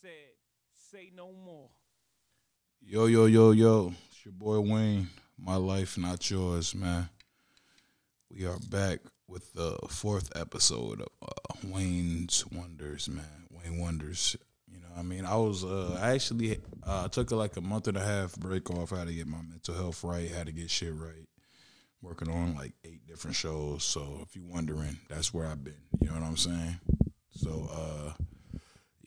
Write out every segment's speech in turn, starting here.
said, say no more. Yo, yo, yo, yo. It's your boy Wayne. My life, not yours, man. We are back with the fourth episode of uh, Wayne's Wonders, man. Wayne Wonders. You know, I mean, I was, uh, I actually uh, took like a month and a half break off. Had to get my mental health right, had to get shit right. Working on like eight different shows. So if you're wondering, that's where I've been. You know what I'm saying? So, uh,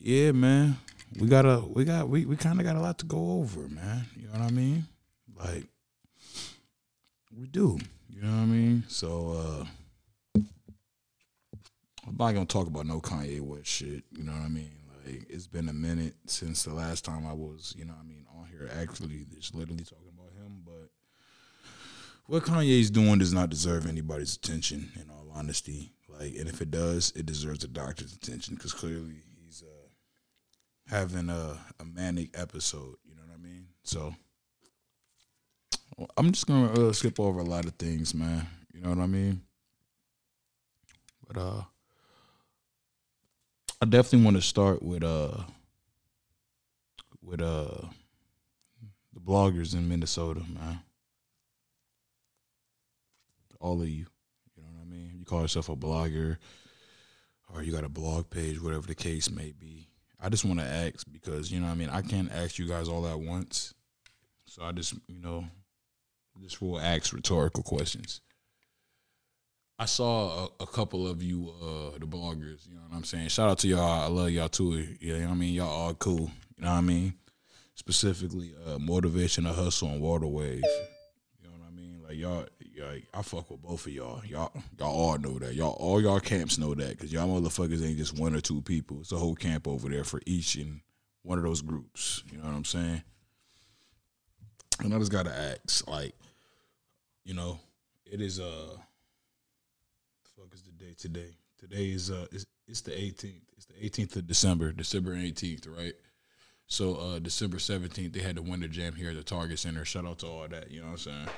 yeah, man. We got a we got we, we kind of got a lot to go over, man. You know what I mean? Like we do. You know what I mean? So uh I'm not gonna talk about no Kanye West shit. You know what I mean? Like it's been a minute since the last time I was, you know I mean, on here actually just literally talking about him. But what Kanye's doing does not deserve anybody's attention. In all honesty, like, and if it does, it deserves a doctor's attention because clearly having a, a manic episode. You know what I mean? So I'm just gonna uh, skip over a lot of things, man. You know what I mean? But uh, I definitely want to start with uh with uh the bloggers in Minnesota, man. All of you, you know what I mean. You call yourself a blogger, or you got a blog page, whatever the case may be. I just want to ask because you know I mean I can't ask you guys all at once, so I just you know just will ask rhetorical questions. I saw a, a couple of you, uh, the bloggers. You know what I'm saying. Shout out to y'all. I love y'all too. You know what I mean. Y'all all cool. You know what I mean. Specifically, uh, motivation to hustle and water wave. You know what I mean. Like y'all, like I fuck with both of y'all. Y'all, y'all all know that. Y'all, all y'all camps know that because y'all motherfuckers ain't just one or two people. It's a whole camp over there for each and one of those groups. You know what I'm saying? And I just gotta ask, like, you know, it is uh, fuck is the day today? Today is uh, it's, it's the 18th. It's the 18th of December, December 18th, right? So uh, December 17th, they had the Winter Jam here at the Target Center. Shout out to all that. You know what I'm saying?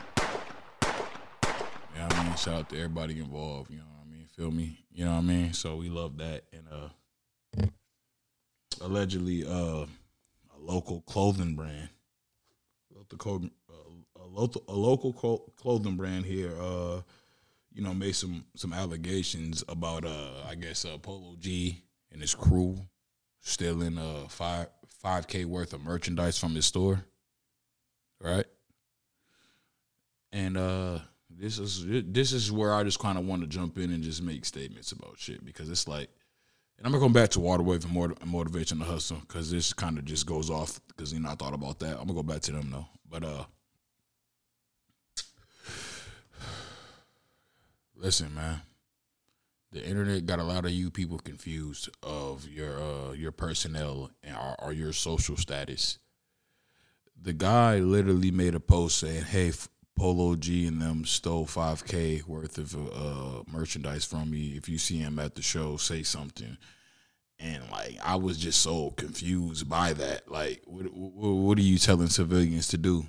Yeah, I mean, shout out to everybody involved. You know what I mean? Feel me? You know what I mean? So we love that. And uh, allegedly, uh, a local clothing brand, uh, a local a local clo- clothing brand here, uh, you know, made some some allegations about uh, I guess uh, Polo G and his crew stealing uh five five k worth of merchandise from his store, right? And uh, this is this is where I just kind of want to jump in and just make statements about shit because it's like, and I'm gonna go back to water wave and motiv- motivation to hustle because this kind of just goes off because you know I thought about that. I'm gonna go back to them though, but uh, listen, man, the internet got a lot of you people confused of your uh your personnel and or, or your social status. The guy literally made a post saying, "Hey, Polo G and them stole 5k worth of uh merchandise from me. If you see him at the show, say something." And like I was just so confused by that. Like, what what, what are you telling civilians to do?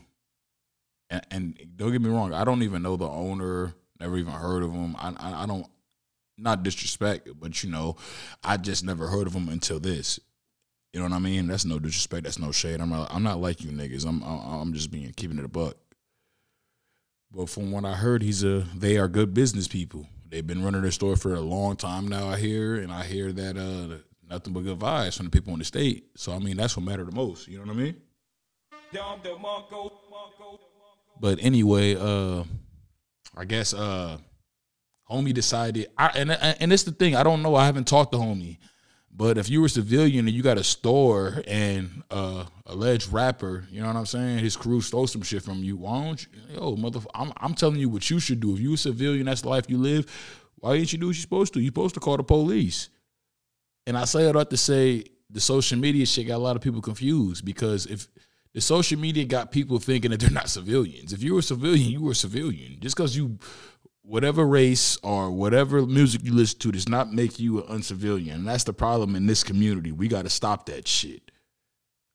And, and don't get me wrong, I don't even know the owner. Never even heard of him. I I, I don't not disrespect, but you know, I just never heard of him until this. You know what I mean? That's no disrespect. That's no shade. I'm not. I'm not like you niggas. I'm. I'm just being keeping it a buck. But from what I heard, he's a. They are good business people. They've been running their store for a long time now. I hear, and I hear that uh, nothing but good vibes from the people in the state. So I mean, that's what mattered the most. You know what I mean? But anyway, uh, I guess uh, homie decided. I and and it's the thing. I don't know. I haven't talked to homie. But if you were a civilian and you got a store and uh alleged rapper, you know what I'm saying, his crew stole some shit from you, why don't you yo, mother I'm I'm telling you what you should do. If you a civilian, that's the life you live, why didn't you do what you're supposed to? You're supposed to call the police. And I say all that to say the social media shit got a lot of people confused because if the social media got people thinking that they're not civilians. If you were a civilian, you were a civilian. Just because you whatever race or whatever music you listen to does not make you an uncivilian. And that's the problem in this community. We got to stop that shit.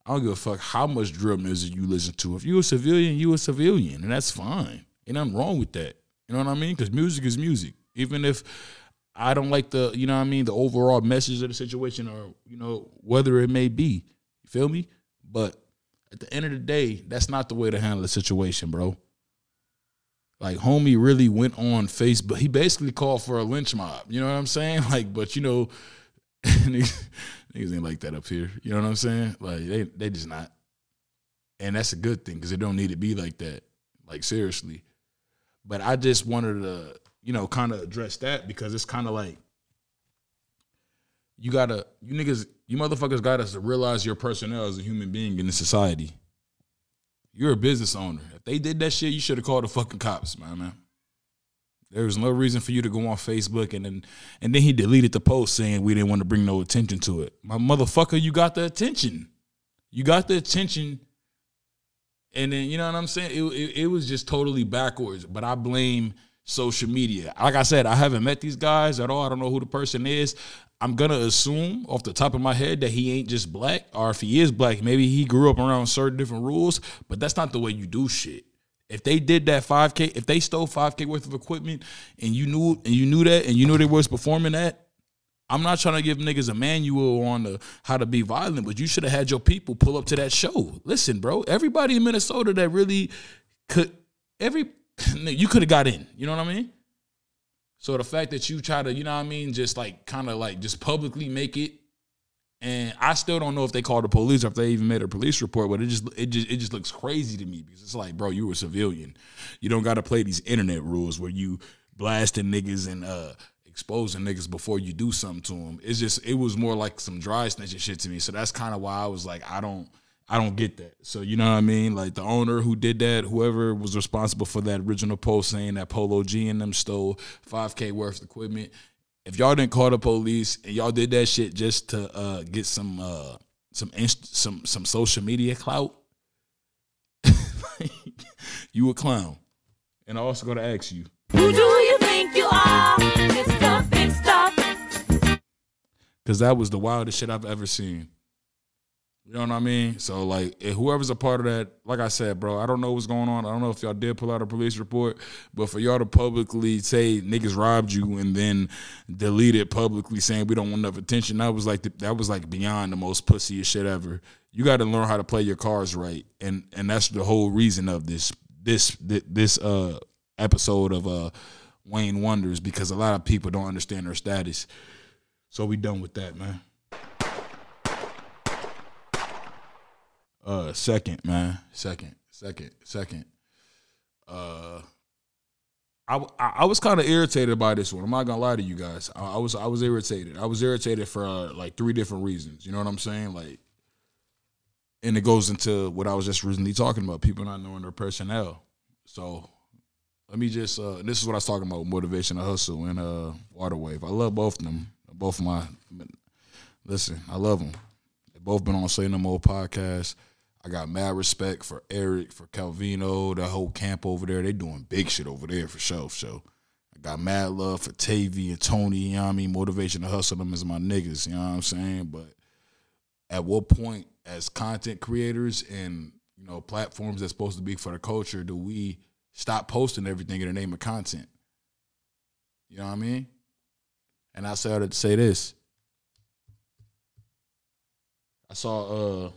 I don't give a fuck how much drill music you listen to. If you're a civilian, you're a civilian, and that's fine. And I'm wrong with that. You know what I mean? Because music is music. Even if I don't like the, you know what I mean, the overall message of the situation or, you know, whether it may be. You feel me? But at the end of the day, that's not the way to handle the situation, bro. Like homie really went on Facebook. He basically called for a lynch mob. You know what I'm saying? Like, but you know, niggas, ain't like that up here. You know what I'm saying? Like they they just not. And that's a good thing because it don't need to be like that. Like seriously. But I just wanted to, you know, kind of address that because it's kind of like you gotta, you niggas, you motherfuckers got us to realize your personnel as a human being in the society. You're a business owner. If they did that shit, you should have called the fucking cops, man, man. There was no reason for you to go on Facebook and then and then he deleted the post saying we didn't want to bring no attention to it. My motherfucker, you got the attention. You got the attention. And then you know what I'm saying? It, it, it was just totally backwards. But I blame social media. Like I said, I haven't met these guys at all. I don't know who the person is. I'm gonna assume off the top of my head that he ain't just black, or if he is black, maybe he grew up around certain different rules. But that's not the way you do shit. If they did that 5K, if they stole 5K worth of equipment and you knew and you knew that and you knew they was performing that, I'm not trying to give niggas a manual on the, how to be violent, but you should have had your people pull up to that show. Listen, bro, everybody in Minnesota that really could every you could have got in. You know what I mean? So the fact that you try to, you know what I mean, just like kind of like just publicly make it and I still don't know if they called the police or if they even made a police report, but it just it just it just looks crazy to me because it's like, bro, you were a civilian. You don't gotta play these internet rules where you blasting niggas and uh exposing niggas before you do something to them. It's just it was more like some dry snitching shit to me. So that's kind of why I was like, I don't I don't get that. So you know what I mean? Like the owner who did that, whoever was responsible for that original post saying that Polo G and them stole 5K worth of equipment, if y'all didn't call the police and y'all did that shit just to uh, get some uh, some inst- some some social media clout, you a clown. And I also got to ask you, Who do you think you are, Mr. Big Stuff? because that was the wildest shit I've ever seen. You know what I mean? So like, whoever's a part of that, like I said, bro, I don't know what's going on. I don't know if y'all did pull out a police report, but for y'all to publicly say niggas robbed you and then delete it publicly saying we don't want enough attention, that was like the, that was like beyond the most pussiest shit ever. You got to learn how to play your cards right, and and that's the whole reason of this this this uh episode of uh Wayne Wonders because a lot of people don't understand their status. So we done with that, man. Uh, second, man, second, second, second. Uh, I I, was kind of irritated by this one. I'm not gonna lie to you guys. I, I was I was irritated. I was irritated for uh, like three different reasons. You know what I'm saying? Like, and it goes into what I was just recently talking about: people not knowing their personnel. So let me just. Uh, this is what I was talking about: motivation to hustle and uh, water wave. I love both of them. Both of my. Listen, I love them. They both been on Say No More podcast. I got mad respect for Eric, for Calvino, the whole camp over there. They doing big shit over there for sure. So I got mad love for Tavy and Tony. You know what I mean? Motivation to hustle them is my niggas. You know what I'm saying? But at what point, as content creators and you know platforms that's supposed to be for the culture, do we stop posting everything in the name of content? You know what I mean? And I started to say this. I saw uh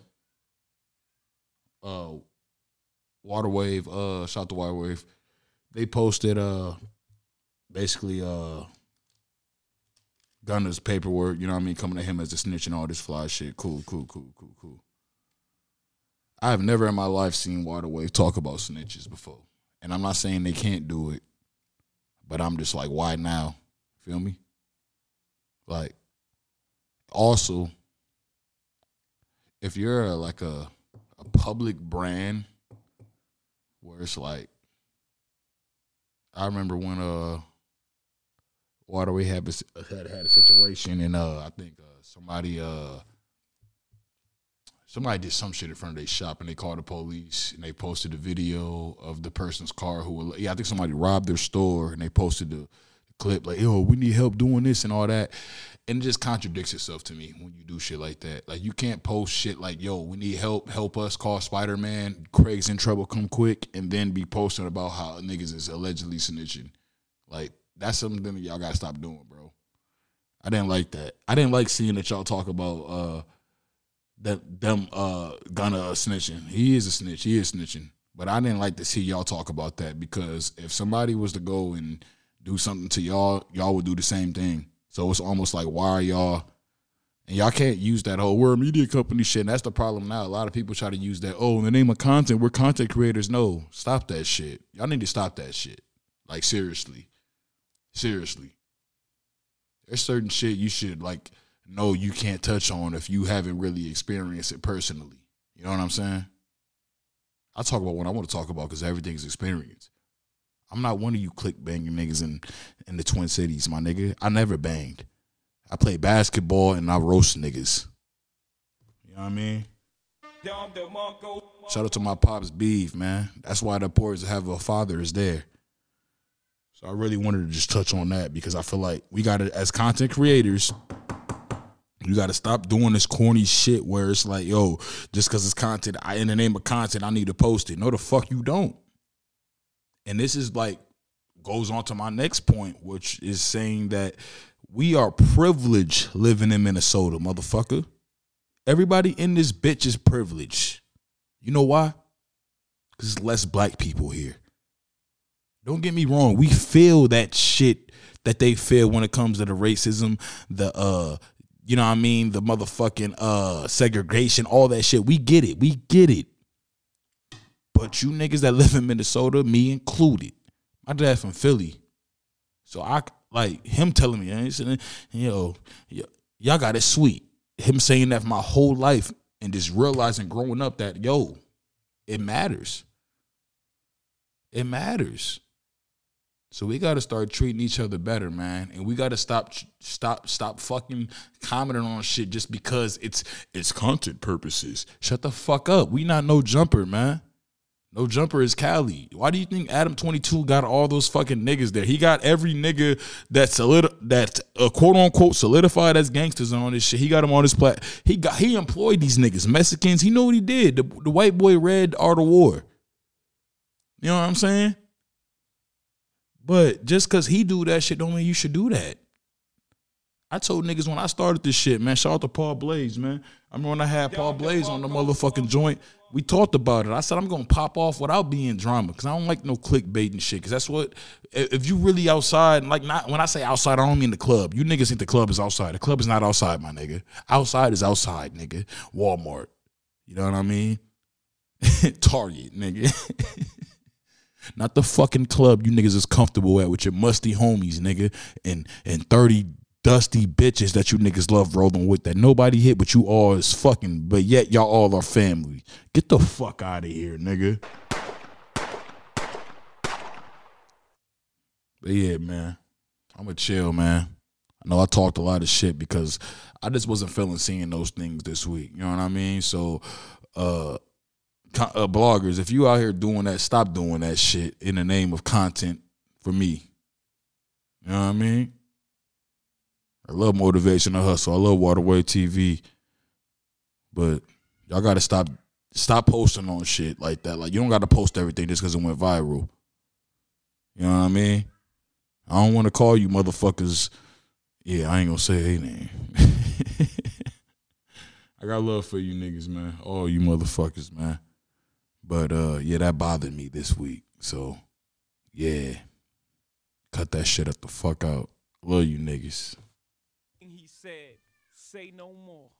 uh Water Wave, uh shout to Water Wave. They posted uh basically uh Gunna's paperwork, you know what I mean, coming to him as a snitch and all this fly shit. Cool, cool, cool, cool, cool. I have never in my life seen Water Wave talk about snitches before. And I'm not saying they can't do it, but I'm just like, why now? Feel me? Like, also, if you're like a a public brand where it's like I remember when uh Water Wave had had had a situation and uh I think uh, somebody uh somebody did some shit in front of their shop and they called the police and they posted a video of the person's car who yeah I think somebody robbed their store and they posted the clip like yo we need help doing this and all that and it just contradicts itself to me when you do shit like that. Like you can't post shit like, "Yo, we need help. Help us. Call Spider Man. Craig's in trouble. Come quick." And then be posting about how niggas is allegedly snitching. Like that's something that y'all gotta stop doing, bro. I didn't like that. I didn't like seeing that y'all talk about uh that them uh Gunna snitching. He is a snitch. He is snitching. But I didn't like to see y'all talk about that because if somebody was to go and do something to y'all, y'all would do the same thing. So it's almost like why are y'all and y'all can't use that whole we're a media company shit. And that's the problem now. A lot of people try to use that, oh, in the name of content, we're content creators. No, stop that shit. Y'all need to stop that shit. Like seriously. Seriously. There's certain shit you should like know you can't touch on if you haven't really experienced it personally. You know what I'm saying? I talk about what I want to talk about because everything's experience. I'm not one of you click banging niggas in in the Twin Cities, my nigga. I never banged. I play basketball and I roast niggas. You know what I mean? Shout out to my pops beef, man. That's why the poor to have a father is there. So I really wanted to just touch on that because I feel like we got to, as content creators, you got to stop doing this corny shit where it's like, yo, just because it's content, I in the name of content, I need to post it. No, the fuck you don't. And this is like goes on to my next point, which is saying that we are privileged living in Minnesota, motherfucker. Everybody in this bitch is privileged. You know why? Because less black people here. Don't get me wrong, we feel that shit that they feel when it comes to the racism, the uh, you know what I mean, the motherfucking uh segregation, all that shit. We get it. We get it. But you niggas that live in Minnesota, me included. My dad from Philly. So I like him telling me, you know, y'all got it sweet. Him saying that my whole life and just realizing growing up that yo, it matters. It matters. So we got to start treating each other better, man, and we got to stop, stop, stop fucking commenting on shit just because it's it's content purposes. Shut the fuck up. We not no jumper, man. No jumper is Cali. Why do you think Adam Twenty Two got all those fucking niggas there? He got every nigga that solid that uh, quote unquote solidified as gangsters on this shit. He got them on his plat. He got he employed these niggas, Mexicans. He know what he did. The, the white boy read Art of War. You know what I'm saying? But just cause he do that shit don't mean you should do that. I told niggas when I started this shit, man. Shout out to Paul Blaze, man. I remember when I had Paul Blaze on the motherfucking joint. We talked about it. I said I'm gonna pop off without being drama because I don't like no clickbait and shit. Because that's what if you really outside, like not when I say outside, I don't mean the club. You niggas think the club is outside. The club is not outside, my nigga. Outside is outside, nigga. Walmart. You know what I mean? Target, nigga. Not the fucking club you niggas is comfortable at with your musty homies, nigga, and and 30 dusty bitches that you niggas love rolling with that nobody hit but you all is fucking, but yet y'all all are family. Get the fuck out of here, nigga. But yeah, man. I'ma chill, man. I know I talked a lot of shit because I just wasn't feeling seeing those things this week. You know what I mean? So uh uh, bloggers, if you out here doing that, stop doing that shit in the name of content for me. You know what I mean? I love motivation and hustle. I love Water Wave TV, but y'all got to stop stop posting on shit like that. Like you don't got to post everything just because it went viral. You know what I mean? I don't want to call you motherfuckers. Yeah, I ain't gonna say a name. I got love for you niggas, man. All you motherfuckers, man. But uh yeah, that bothered me this week. So yeah. Cut that shit up the fuck out. Love you niggas. Say no more.